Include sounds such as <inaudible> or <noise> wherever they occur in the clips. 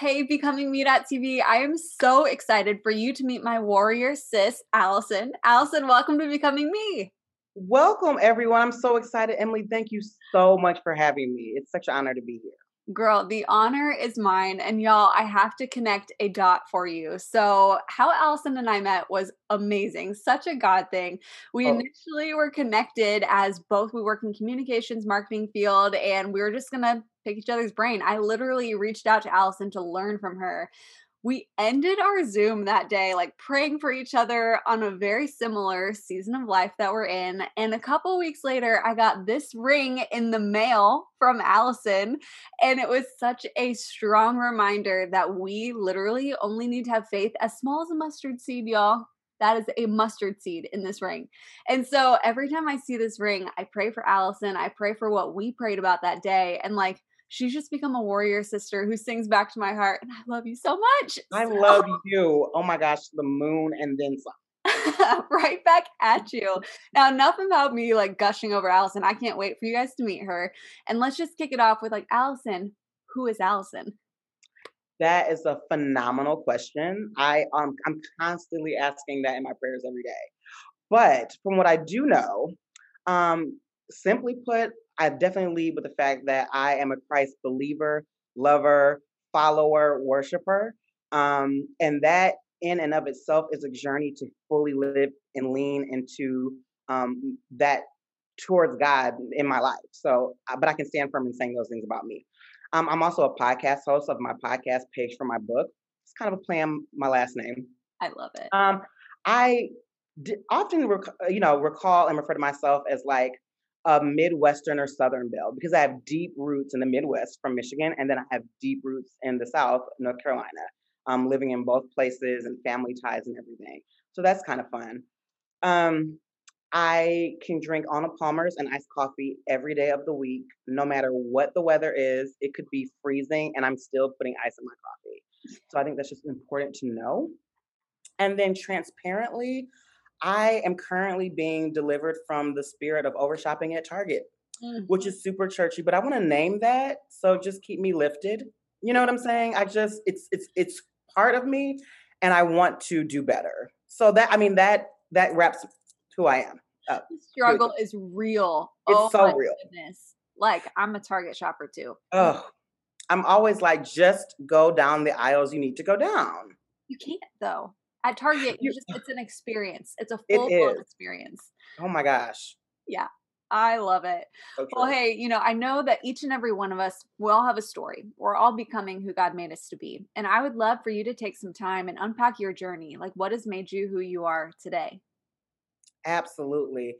Hey, Becoming Me.tv. I am so excited for you to meet my warrior sis, Allison. Allison, welcome to Becoming Me. Welcome, everyone. I'm so excited. Emily, thank you so much for having me. It's such an honor to be here. Girl, the honor is mine. And y'all, I have to connect a dot for you. So, how Allison and I met was amazing. Such a God thing. We oh. initially were connected as both we work in communications marketing field and we were just going to pick each other's brain. I literally reached out to Allison to learn from her we ended our Zoom that day, like praying for each other on a very similar season of life that we're in. And a couple weeks later, I got this ring in the mail from Allison. And it was such a strong reminder that we literally only need to have faith as small as a mustard seed, y'all. That is a mustard seed in this ring. And so every time I see this ring, I pray for Allison. I pray for what we prayed about that day. And like, she's just become a warrior sister who sings back to my heart. And I love you so much. I so. love <laughs> you. Oh my gosh, the moon and then some. right back at you. Now, enough about me like gushing over Allison. I can't wait for you guys to meet her. And let's just kick it off with like, Allison, who is Allison? That is a phenomenal question. I um I'm constantly asking that in my prayers every day. But from what I do know, um, simply put, I definitely lead with the fact that I am a Christ believer, lover, follower, worshiper. Um, and that in and of itself is a journey to fully live and lean into um, that towards God in my life. So, uh, but I can stand firm in saying those things about me. Um, I'm also a podcast host of my podcast Paige for my book. It's kind of a play on my last name. I love it. Um, I d- often, rec- you know, recall and refer to myself as like a Midwestern or Southern Belle because I have deep roots in the Midwest from Michigan, and then I have deep roots in the South, North Carolina. I'm living in both places and family ties and everything. So that's kind of fun. Um, I can drink Arnold Palmer's and iced coffee every day of the week, no matter what the weather is. It could be freezing, and I'm still putting ice in my coffee. So I think that's just important to know. And then transparently, I am currently being delivered from the spirit of overshopping at Target, mm-hmm. which is super churchy, but I want to name that. So just keep me lifted. You know what I'm saying? I just it's it's it's part of me and I want to do better. So that I mean that that wraps who I am. Up. The struggle is real. It's oh so real. Goodness. Like I'm a Target shopper too. Oh, I'm always like, just go down the aisles you need to go down. You can't though. At Target, you just it's an experience. It's a full blown experience. Oh my gosh. Yeah. I love it. So well, hey, you know, I know that each and every one of us, we all have a story. We're all becoming who God made us to be. And I would love for you to take some time and unpack your journey. Like, what has made you who you are today? Absolutely.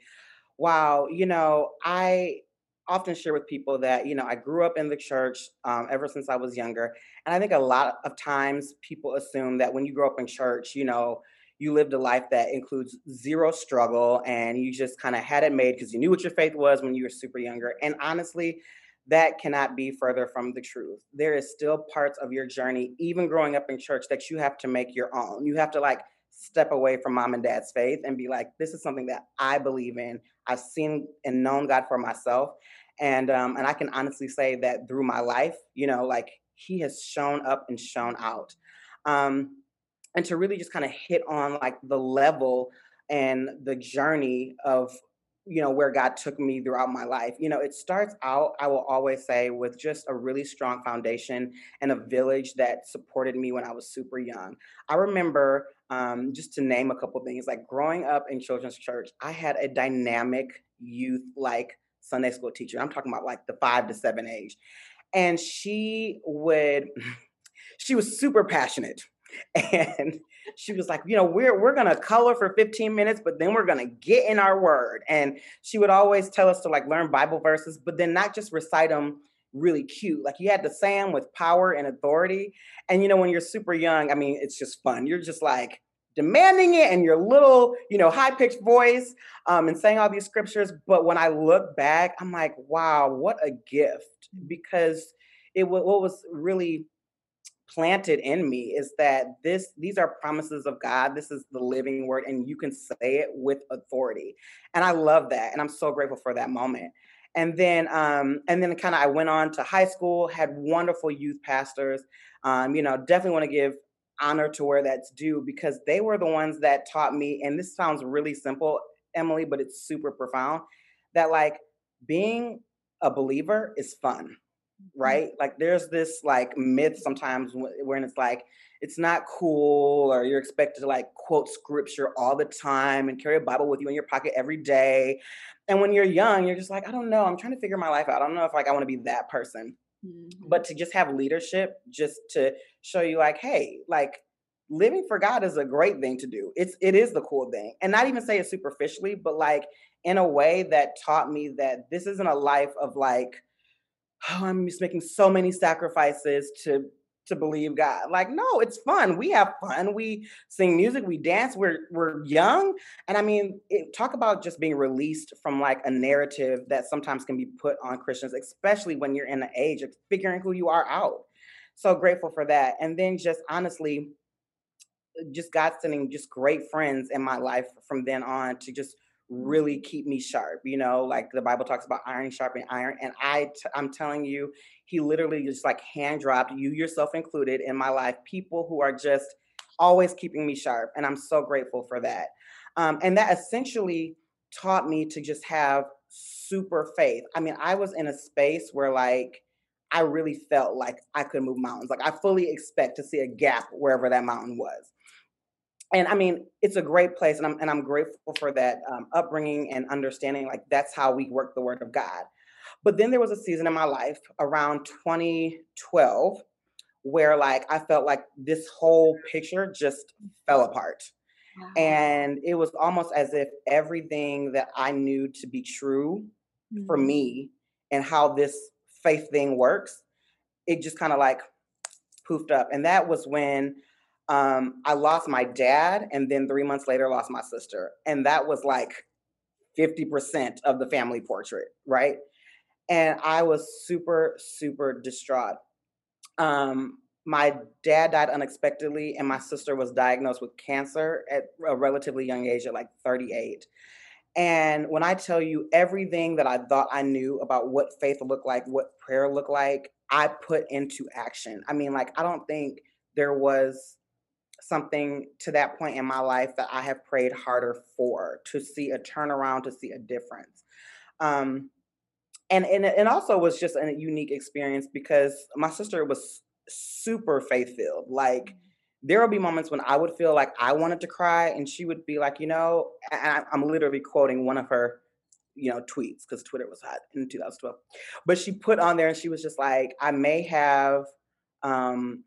Wow. You know, I often share with people that you know I grew up in the church um, ever since I was younger, and I think a lot of times people assume that when you grow up in church, you know, you lived a life that includes zero struggle and you just kind of had it made because you knew what your faith was when you were super younger. And honestly, that cannot be further from the truth. There is still parts of your journey, even growing up in church, that you have to make your own. You have to like step away from mom and dad's faith and be like, this is something that I believe in. I've seen and known God for myself. And um, and I can honestly say that through my life, you know, like he has shown up and shown out. Um, and to really just kind of hit on like the level and the journey of you know where god took me throughout my life you know it starts out i will always say with just a really strong foundation and a village that supported me when i was super young i remember um, just to name a couple things like growing up in children's church i had a dynamic youth like sunday school teacher i'm talking about like the five to seven age and she would <laughs> she was super passionate <laughs> and she was like, you know, we're we're gonna color for 15 minutes, but then we're gonna get in our word. And she would always tell us to like learn Bible verses, but then not just recite them really cute. Like you had to say them with power and authority. And you know, when you're super young, I mean, it's just fun. You're just like demanding it and your little, you know, high-pitched voice um, and saying all these scriptures. But when I look back, I'm like, wow, what a gift. Because it what was really planted in me is that this these are promises of God. This is the living word and you can say it with authority. And I love that and I'm so grateful for that moment. And then um and then kind of I went on to high school, had wonderful youth pastors. Um you know, definitely want to give honor to where that's due because they were the ones that taught me and this sounds really simple Emily, but it's super profound that like being a believer is fun Mm-hmm. right? Like there's this like myth sometimes when it's like it's not cool or you're expected to like quote scripture all the time and carry a Bible with you in your pocket every day. And when you're young, you're just like, I don't know, I'm trying to figure my life out. I don't know if like I want to be that person. Mm-hmm. But to just have leadership, just to show you like, hey, like living for God is a great thing to do. It's it is the cool thing. And not even say it superficially, but like in a way that taught me that this isn't a life of like oh, <sighs> I'm just making so many sacrifices to to believe God. Like, no, it's fun. We have fun. We sing music, we dance, we're we're young. And I mean, it, talk about just being released from like a narrative that sometimes can be put on Christians, especially when you're in the age of figuring who you are out. So grateful for that. And then just honestly, just God sending just great friends in my life from then on to just really keep me sharp you know like the bible talks about iron sharpening iron and i t- i'm telling you he literally just like hand dropped you yourself included in my life people who are just always keeping me sharp and i'm so grateful for that. Um, and that essentially taught me to just have super faith. I mean i was in a space where like i really felt like i could move mountains like i fully expect to see a gap wherever that mountain was and I mean, it's a great place, and I'm and I'm grateful for that um, upbringing and understanding. Like that's how we work the Word of God. But then there was a season in my life around 2012 where like I felt like this whole picture just fell apart. Wow. And it was almost as if everything that I knew to be true mm-hmm. for me and how this faith thing works, it just kind of like poofed up. And that was when um, I lost my dad, and then three months later, lost my sister. And that was like 50% of the family portrait, right? And I was super, super distraught. Um, my dad died unexpectedly, and my sister was diagnosed with cancer at a relatively young age, at like 38. And when I tell you everything that I thought I knew about what faith looked like, what prayer looked like, I put into action. I mean, like, I don't think there was something to that point in my life that I have prayed harder for to see a turnaround, to see a difference. Um, and and it also was just a unique experience because my sister was super faith filled. Like mm-hmm. there will be moments when I would feel like I wanted to cry, and she would be like, you know, and I'm literally quoting one of her, you know, tweets because Twitter was hot in 2012. But she put on there, and she was just like, I may have um,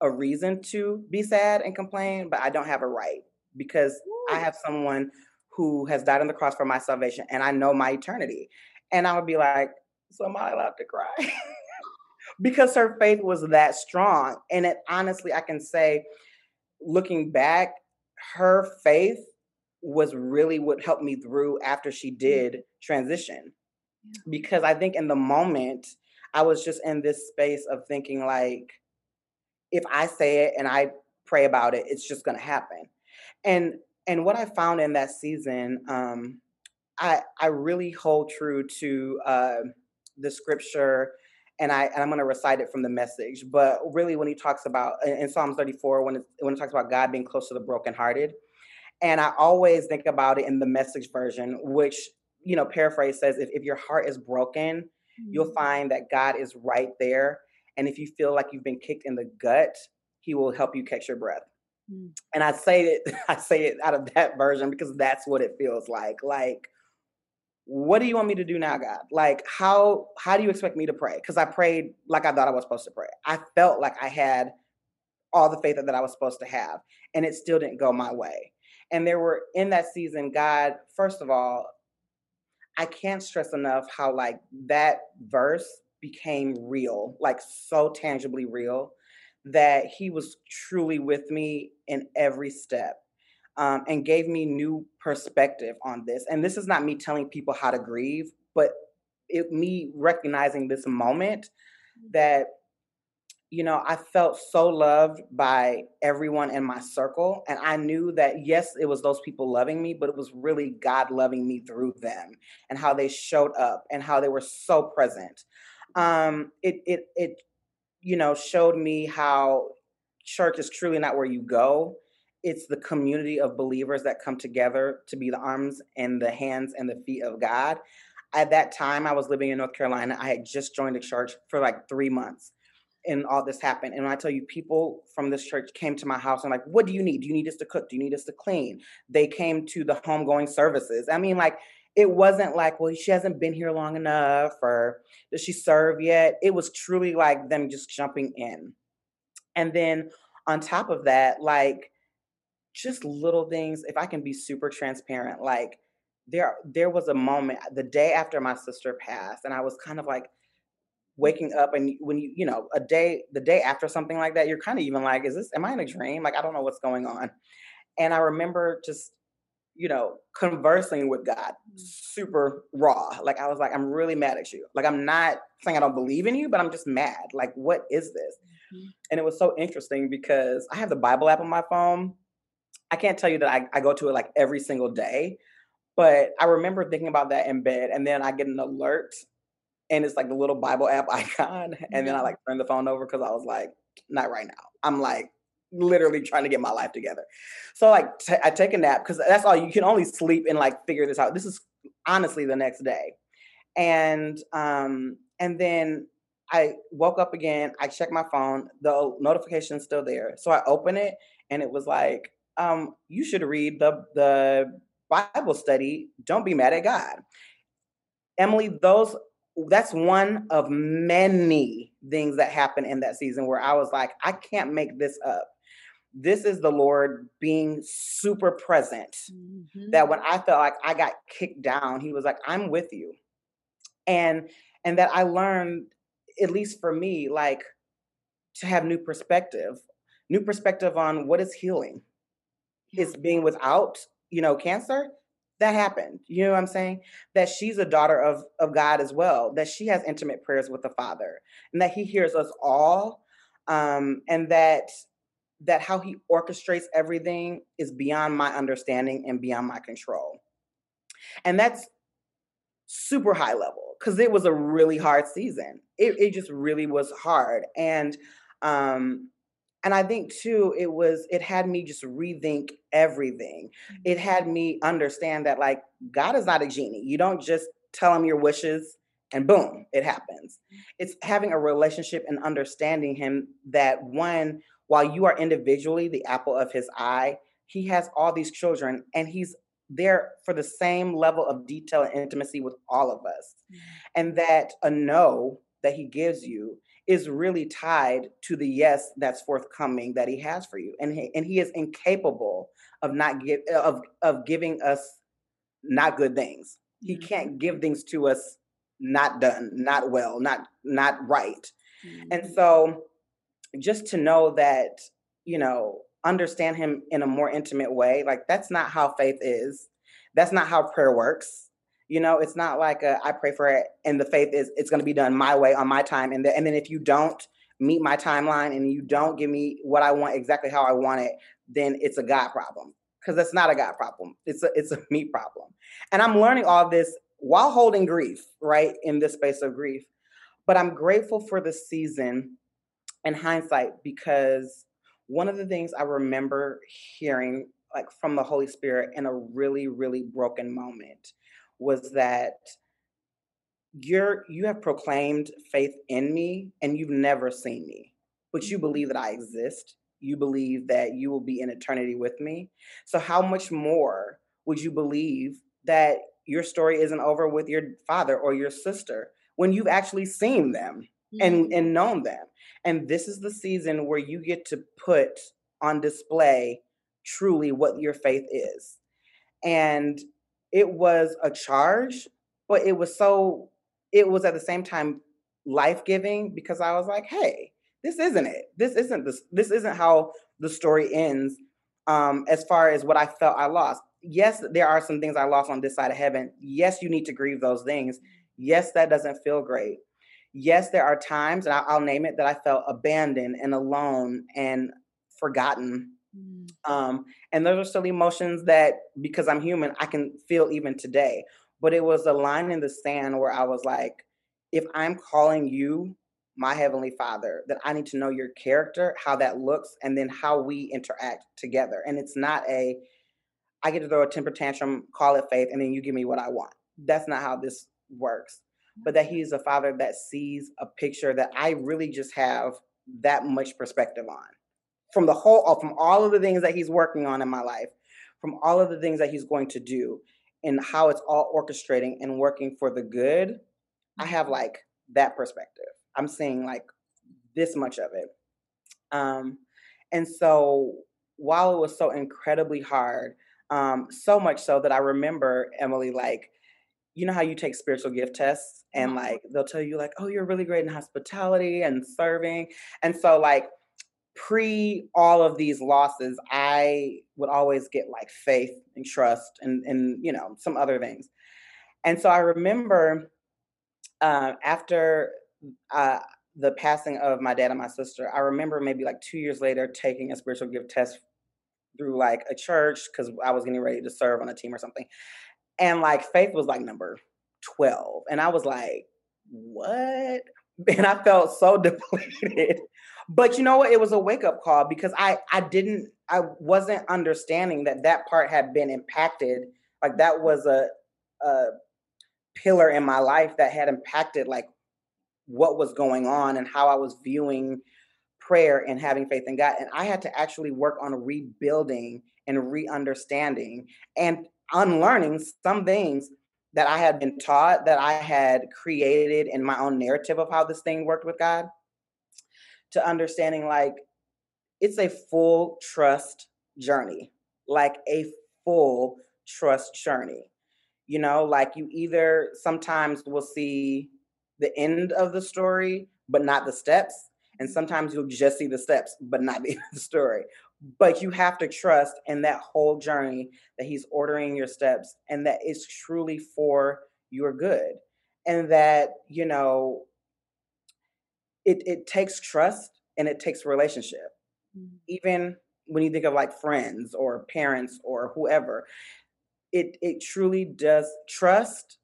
a reason to be sad and complain, but I don't have a right because Ooh. I have someone who has died on the cross for my salvation and I know my eternity. And I would be like, so am I allowed to cry? <laughs> because her faith was that strong. And it honestly, I can say, looking back, her faith was really what helped me through after she mm. did transition. Because I think in the moment, I was just in this space of thinking, like, if I say it and I pray about it, it's just going to happen. And and what I found in that season, um, I I really hold true to uh, the scripture and I and I'm going to recite it from the message. But really, when he talks about in Psalms 34, when it, when it talks about God being close to the brokenhearted, and I always think about it in the message version, which you know, paraphrase says, if, if your heart is broken, mm-hmm. you'll find that God is right there. And if you feel like you've been kicked in the gut, He will help you catch your breath. Mm. And I say it, <laughs> I say it out of that version because that's what it feels like. Like what do you want me to do now god like how how do you expect me to pray because i prayed like i thought i was supposed to pray i felt like i had all the faith that i was supposed to have and it still didn't go my way and there were in that season god first of all i can't stress enough how like that verse became real like so tangibly real that he was truly with me in every step um, and gave me new perspective on this. And this is not me telling people how to grieve, but it, me recognizing this moment that you know i felt so loved by everyone in my circle and i knew that yes it was those people loving me but it was really god loving me through them and how they showed up and how they were so present um it it it you know showed me how church is truly not where you go it's the community of believers that come together to be the arms and the hands and the feet of God. At that time, I was living in North Carolina. I had just joined a church for like three months, and all this happened. And I tell you, people from this church came to my house and like, "What do you need? Do you need us to cook? Do you need us to clean?" They came to the homegoing services. I mean, like. It wasn't like, well, she hasn't been here long enough, or does she serve yet? It was truly like them just jumping in. And then on top of that, like just little things if i can be super transparent like there there was a moment the day after my sister passed and i was kind of like waking up and when you you know a day the day after something like that you're kind of even like is this am i in a dream like i don't know what's going on and i remember just you know conversing with god mm. super raw like i was like i'm really mad at you like i'm not saying i don't believe in you but i'm just mad like what is this mm-hmm. and it was so interesting because i have the bible app on my phone I can't tell you that I, I go to it like every single day, but I remember thinking about that in bed, and then I get an alert, and it's like the little Bible app <laughs> icon, and then I like turn the phone over because I was like, not right now. I'm like literally trying to get my life together. So like t- I take a nap because that's all you can only sleep and like figure this out. This is honestly the next day, and um and then I woke up again. I checked my phone. The notification's still there, so I open it, and it was like um, you should read the the Bible study. Don't be mad at God, Emily. Those that's one of many things that happened in that season where I was like, I can't make this up. This is the Lord being super present. Mm-hmm. That when I felt like I got kicked down, He was like, I'm with you, and and that I learned, at least for me, like to have new perspective, new perspective on what is healing is being without, you know, cancer, that happened. You know what I'm saying? That she's a daughter of of God as well. That she has intimate prayers with the Father, and that He hears us all, um, and that that how He orchestrates everything is beyond my understanding and beyond my control. And that's super high level because it was a really hard season. It, it just really was hard, and um, and i think too it was it had me just rethink everything it mm-hmm. had me understand that like god is not a genie you don't just tell him your wishes and boom it happens mm. it's having a relationship and understanding him that one while you are individually the apple of his eye he has all these children and he's there for the same level of detail and intimacy with all of us mm-hmm. and that a no that he gives you is really tied to the yes that's forthcoming that he has for you and he, and he is incapable of not give of of giving us not good things he mm-hmm. can't give things to us not done not well not not right mm-hmm. and so just to know that you know understand him in a more intimate way like that's not how faith is that's not how prayer works you know, it's not like a, I pray for it and the faith is it's going to be done my way on my time. And, the, and then if you don't meet my timeline and you don't give me what I want exactly how I want it, then it's a God problem because that's not a God problem. It's a it's a me problem. And I'm learning all this while holding grief, right? In this space of grief. but I'm grateful for the season in hindsight because one of the things I remember hearing like from the Holy Spirit in a really, really broken moment was that you're you have proclaimed faith in me and you've never seen me, but you believe that I exist. You believe that you will be in eternity with me. So how much more would you believe that your story isn't over with your father or your sister when you've actually seen them mm-hmm. and, and known them? And this is the season where you get to put on display truly what your faith is. And it was a charge, but it was so, it was at the same time life giving because I was like, hey, this isn't it. This isn't this, this isn't how the story ends um, as far as what I felt I lost. Yes, there are some things I lost on this side of heaven. Yes, you need to grieve those things. Yes, that doesn't feel great. Yes, there are times, and I'll name it, that I felt abandoned and alone and forgotten Mm. Um, and those are still emotions that, because I'm human, I can feel even today. But it was a line in the sand where I was like, if I'm calling you my heavenly father, that I need to know your character, how that looks, and then how we interact together. And it's not a, I get to throw a temper tantrum, call it faith, and then you give me what I want. That's not how this works. But that he's a father that sees a picture that I really just have that much perspective on. From the whole uh, from all of the things that he's working on in my life from all of the things that he's going to do and how it's all orchestrating and working for the good i have mm-hmm. like that perspective. I'm seeing like this much of it. Um and so while it was so incredibly hard um so much so that i remember emily like you know how you take spiritual gift tests and mm-hmm. like they'll tell you like oh you're really great in hospitality and serving and so like pre all of these losses, I would always get like faith and trust and and you know some other things. And so I remember uh, after uh, the passing of my dad and my sister, I remember maybe like two years later taking a spiritual gift test through like a church because I was getting ready to serve on a team or something. And like faith was like number 12. And I was like, what? <laughs> And I felt so <laughs> depleted. But you know what? It was a wake up call because I I didn't I wasn't understanding that that part had been impacted. Like that was a a pillar in my life that had impacted like what was going on and how I was viewing prayer and having faith in God. And I had to actually work on rebuilding and re-understanding and unlearning some things that I had been taught that I had created in my own narrative of how this thing worked with God to understanding like it's a full trust journey, like a full trust journey. You know, like you either sometimes will see the end of the story, but not the steps. And sometimes you'll just see the steps, but not <laughs> the end of the story. But you have to trust in that whole journey that he's ordering your steps and that it's truly for your good. And that, you know, it, it takes trust and it takes relationship. Mm-hmm. Even when you think of like friends or parents or whoever, it it truly does trust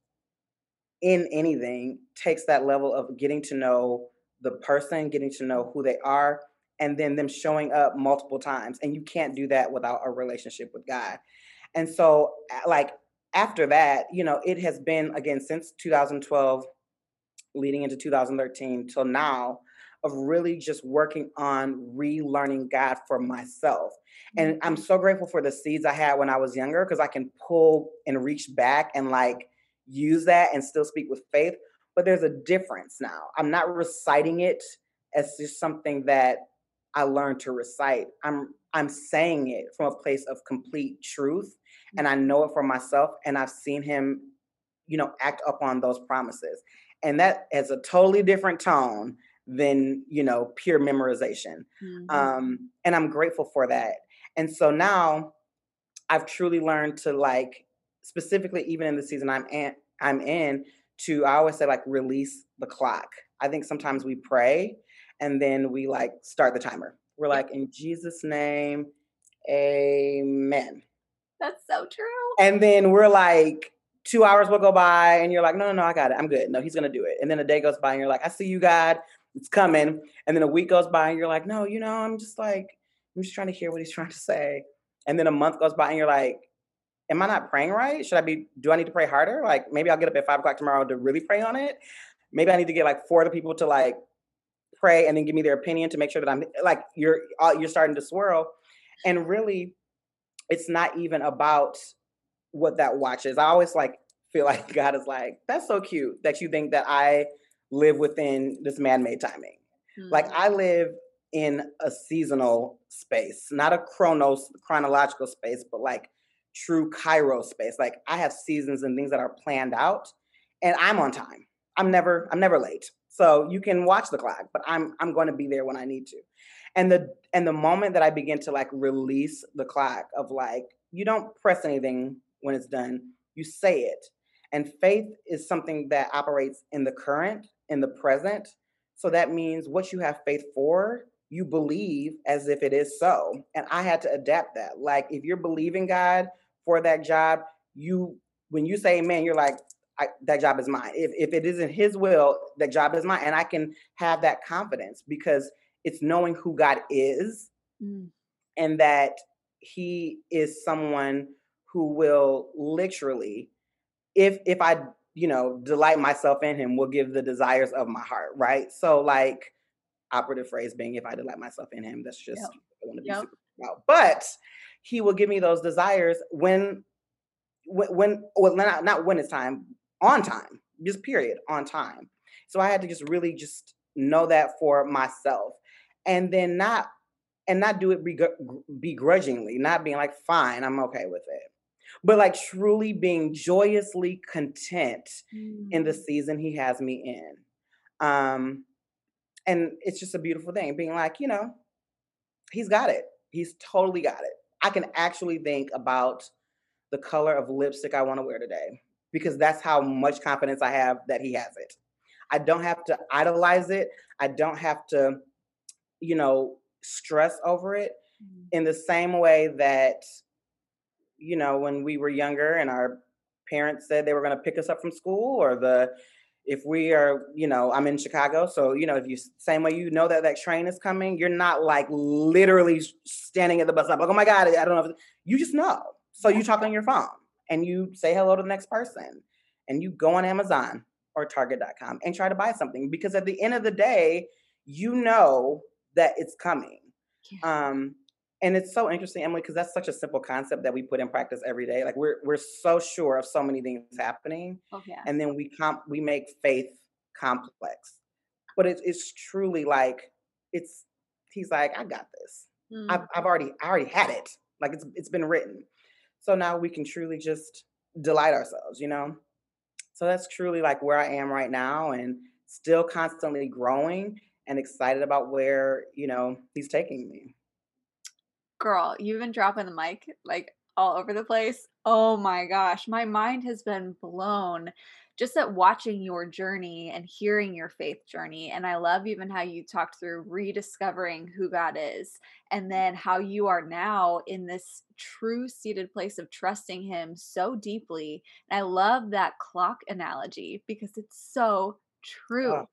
in anything takes that level of getting to know the person, getting to know who they are, and then them showing up multiple times. And you can't do that without a relationship with God. And so, like, after that, you know, it has been again since 2012, leading into 2013 till now, of really just working on relearning God for myself. And I'm so grateful for the seeds I had when I was younger because I can pull and reach back and like use that and still speak with faith. But there's a difference now. I'm not reciting it as just something that I learned to recite. I'm I'm saying it from a place of complete truth and I know it for myself and I've seen him you know act upon those promises. And that has a totally different tone than you know pure memorization mm-hmm. um and i'm grateful for that and so now i've truly learned to like specifically even in the season i'm in i'm in to i always say like release the clock i think sometimes we pray and then we like start the timer we're like in jesus name amen that's so true and then we're like two hours will go by and you're like, no, no, no, I got it. I'm good. No, he's going to do it. And then a day goes by and you're like, I see you, God. It's coming. And then a week goes by and you're like, no, you know, I'm just like, I'm just trying to hear what he's trying to say. And then a month goes by and you're like, am I not praying right? Should I be, do I need to pray harder? Like maybe I'll get up at five o'clock tomorrow to really pray on it. Maybe I need to get like four other people to like pray and then give me their opinion to make sure that I'm like, you're, uh, you're starting to swirl. And really, it's not even about what that watch is. I always like feel <laughs> like God is like, that's so cute that you think that I live within this man-made timing. Mm-hmm. Like I live in a seasonal space, not a chronos chronological space, but like true kairos space. Like I have seasons and things that are planned out and I'm on time. I'm never I'm never late. So you can watch the clock, but I'm I'm going to be there when I need to. And the and the moment that I begin to like release the clock of like you don't press anything when it's done, you say it. And faith is something that operates in the current, in the present. So that means what you have faith for, you believe as if it is so. And I had to adapt that. Like if you're believing God for that job, you when you say amen, you're like, that job is mine. If if it isn't his will, that job is mine. And I can have that confidence because it's knowing who God is mm. and that he is someone who will literally, if if I you know delight myself in him, will give the desires of my heart, right? So like operative phrase being if I delight myself in him, that's just yep. I want to be yep. super about. But he will give me those desires when when, when well not not when it's time, on time, just period, on time. So I had to just really just know that for myself and then not and not do it begrudgingly, not being like, fine, I'm okay with it but like truly being joyously content mm. in the mm. season he has me in. Um, and it's just a beautiful thing being like, you know, he's got it. He's totally got it. I can actually think about the color of lipstick I want to wear today because that's how much confidence I have that he has it. I don't have to idolize it. I don't have to, you know, stress over it mm. in the same way that you know, when we were younger and our parents said they were going to pick us up from school or the if we are, you know, I'm in Chicago, so you know, if you same way you know that that train is coming, you're not like literally standing at the bus stop like, oh my god, I don't know. If, you just know. So you talk on your phone and you say hello to the next person, and you go on Amazon or Target.com and try to buy something because at the end of the day, you know that it's coming. Yeah. Um, and it's so interesting emily because that's such a simple concept that we put in practice every day like we're we're so sure of so many things happening oh, yeah. and then we comp we make faith complex but it, it's truly like it's he's like i got this mm. I've, I've already i already had it like it's it's been written so now we can truly just delight ourselves you know? So that's truly like where i am right now and still constantly growing and excited about where you know he's taking me. Girl, you've been dropping the mic like all over the place. Oh my gosh, my mind has been blown just at watching your journey and hearing your faith journey. And I love even how you talked through rediscovering who God is and then how you are now in this true seated place of trusting Him so deeply. And I love that clock analogy because it's so true. Oh,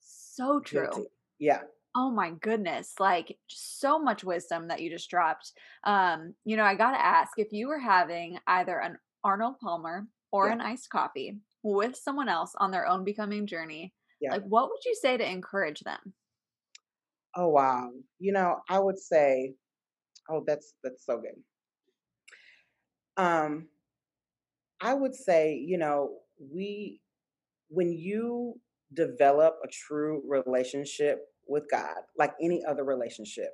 so true. Guilty. Yeah. Oh my goodness, like so much wisdom that you just dropped. Um, you know, I got to ask if you were having either an Arnold Palmer or yeah. an iced coffee with someone else on their own becoming journey, yeah. like what would you say to encourage them? Oh wow. You know, I would say oh that's that's so good. Um I would say, you know, we when you develop a true relationship with God, like any other relationship.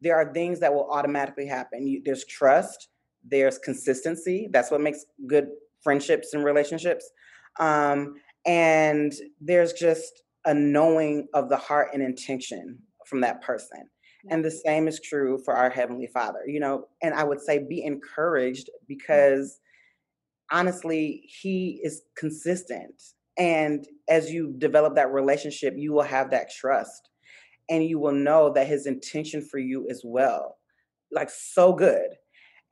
There are things that will automatically happen. You, there's trust, there's consistency. That's what makes good friendships and relationships. Um, and there's just a knowing of the heart and intention from that person. And the same is true for our Heavenly Father, you know. And I would say be encouraged because honestly, He is consistent. And as you develop that relationship, you will have that trust and you will know that his intention for you is well like so good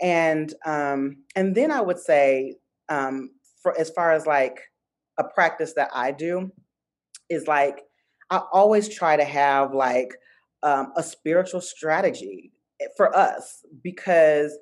and um and then i would say um for as far as like a practice that I do is like I always try to have like um, a spiritual strategy eh, for us because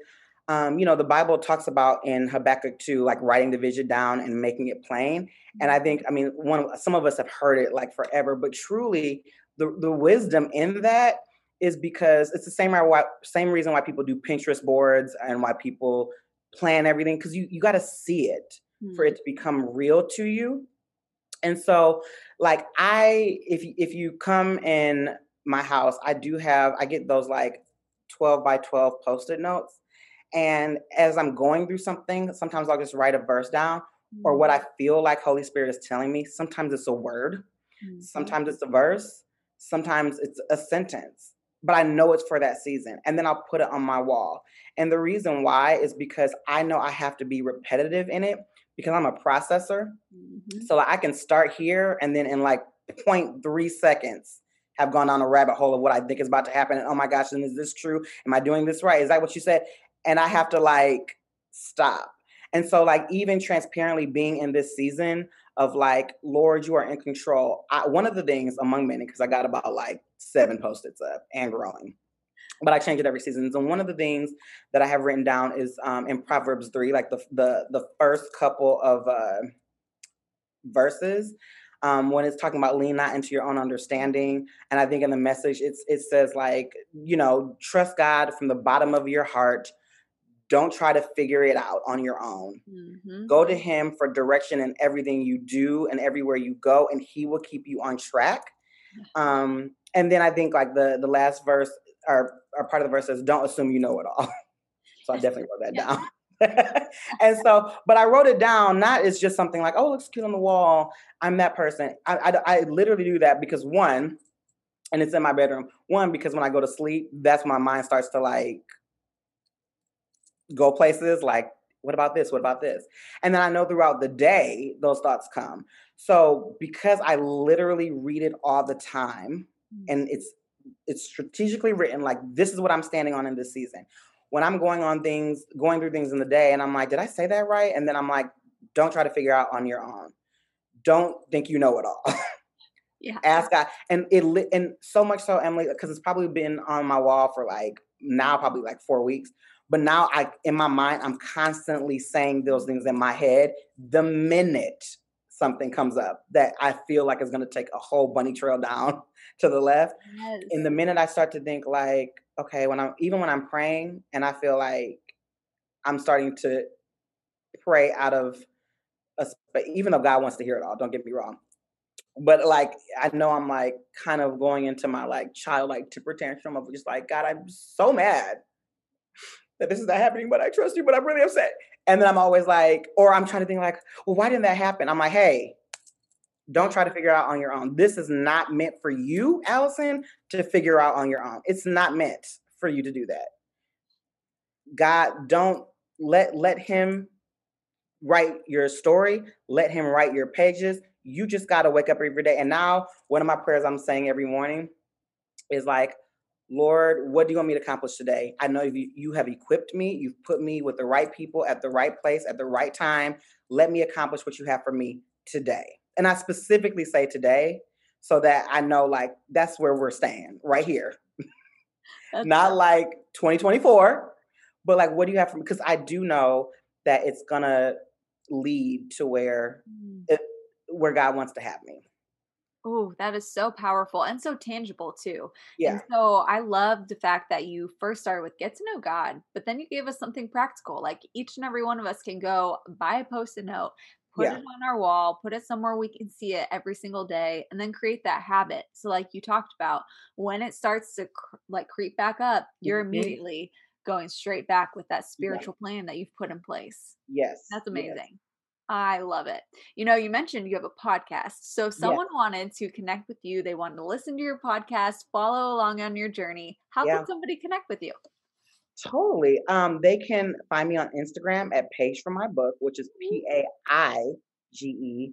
um, you know the Bible talks about in Habakkuk 2 like writing the vision down and making it plain. And I think I mean one some of us have heard it like forever, but truly the the wisdom in that is because it's the same why, same reason why people do Pinterest boards and why people plan everything because you you got to see it mm-hmm. for it to become real to you. And so, like I, if if you come in my house, I do have I get those like twelve by twelve post-it notes, and as I'm going through something, sometimes I'll just write a verse down mm-hmm. or what mm-hmm. I feel like Holy Spirit is telling me. Sometimes it's a word, mm-hmm. sometimes it's a verse, sometimes it's a sentence but I know it's for that season. And then I'll put it on my wall. And the reason why is because I know I have to be repetitive in it because I'm a processor. Mm-hmm. So I can start here and then in like 0.3 seconds have gone down a rabbit hole of what I think is about to happen. And oh my gosh, and is this true? Am I doing this right? Is that what you said? And I have to like stop. And so, like, even transparently being in this season of like, Lord, you are in control. I, one of the things among many, because I got about like seven post-its up and growing, but I change it every season. And one of the things that I have written down is um, in Proverbs three, like the the the first couple of uh, verses. Um, when it's talking about lean not into your own understanding, and I think in the message it's it says like you know trust God from the bottom of your heart don't try to figure it out on your own. Mm-hmm. Go to Him for direction in everything you do and everywhere you go, and He will keep you on track. Um, and then I think like the the last verse or, or part of the verse says, "Don't assume you know it all." <laughs> so I definitely wrote that down. <laughs> and so, but I wrote it down not as just something like, "Oh, looks cute on the wall." I'm that person. I, I, I literally do that because one, and it's in my bedroom. One, because when I go to sleep, that's when my mind starts to like go places like what about this what about this and then i know throughout the day those thoughts come so because i literally read it all the time mm. and it's it's strategically written like this is what i'm standing on in this season. When i'm going on things going through things in the day and i'm like did i say that right? And then i'm like don't try to figure out on your own. Don't think you know it all. <laughs> Yeah. Ask god. And it and so much so emily because it's probably been on my wall for like now probably like four weeks. But now I in my mind, I'm constantly saying those things in my head. The minute something comes up that I feel like is gonna take a whole bunny trail down <laughs> to the left. Yes. In the minute I start to think like, okay, when I'm even when I'm praying and I feel like I'm starting to pray out of a but even though God wants to hear it all, don't get me wrong. But like I know I'm like kind of going into my like childlike temper tantrum of just like, God, I'm so mad that this is not happening, but I trust you, but I'm really upset. And then I'm always like, or I'm trying to think like, well, why didn't that happen? I'm like, hey, don't try to figure out on your own. This is not meant for you, Allison, to figure out on your own. It's not meant for you to do that. God, don't let let him write your story, let him write your pages. You just got to wake up every day. And now one of my prayers I'm saying every morning is like, Lord, what do you want me to accomplish today? I know you, you have equipped me. You've put me with the right people at the right place at the right time. Let me accomplish what you have for me today. And I specifically say today so that I know, like, that's where we're staying right here. Not like 2024, but like, what do you have for me? Because I do know that it's going to lead to where, mm. it, where God wants to have me. Oh, that is so powerful and so tangible too. Yeah. And so I love the fact that you first started with get to know God, but then you gave us something practical. Like each and every one of us can go buy a post-it note, put yeah. it on our wall, put it somewhere we can see it every single day, and then create that habit. So, like you talked about, when it starts to cr- like creep back up, you're mm-hmm. immediately going straight back with that spiritual yeah. plan that you've put in place. Yes. That's amazing. Yes. I love it. You know, you mentioned you have a podcast. So if someone yeah. wanted to connect with you, they wanted to listen to your podcast, follow along on your journey. How yeah. can somebody connect with you? Totally. Um, they can find me on Instagram at Paige from my book, which is P A I G E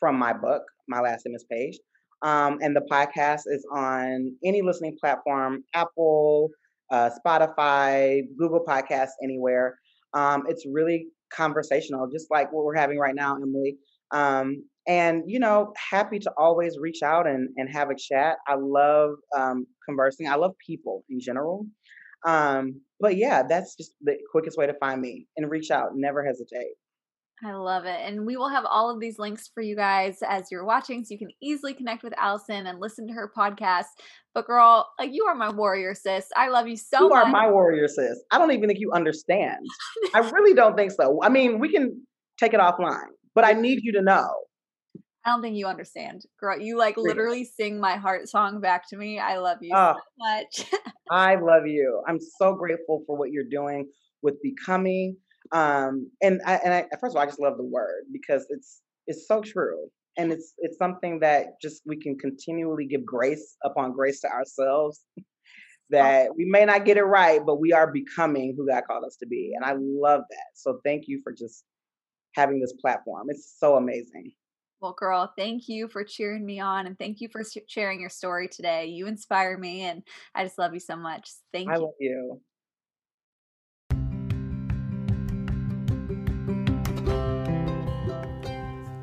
from my book. My last name is Paige. Um, and the podcast is on any listening platform, Apple, uh, Spotify, Google Podcasts, anywhere. Um, it's really conversational, just like what we're having right now, Emily. Um, and you know, happy to always reach out and and have a chat. I love um, conversing. I love people in general. Um, but yeah, that's just the quickest way to find me and reach out. Never hesitate. I love it. And we will have all of these links for you guys as you're watching so you can easily connect with Allison and listen to her podcast. But girl, like you are my warrior sis. I love you so you much. You are my warrior sis. I don't even think you understand. <laughs> I really don't think so. I mean, we can take it offline, but I need you to know. I don't think you understand. Girl, you like literally sing my heart song back to me. I love you oh, so ah. much. <laughs> I love you. I'm so grateful for what you're doing with becoming um, and I, and I, first of all, I just love the word because it's it's so true, and it's it's something that just we can continually give grace upon grace to ourselves. <laughs> that we may not get it right, but we are becoming who God called us to be, and I love that. So thank you for just having this platform. It's so amazing. Well, girl, thank you for cheering me on and thank you for sharing your story today. You inspire me and I just love you so much. Thank I you. love you.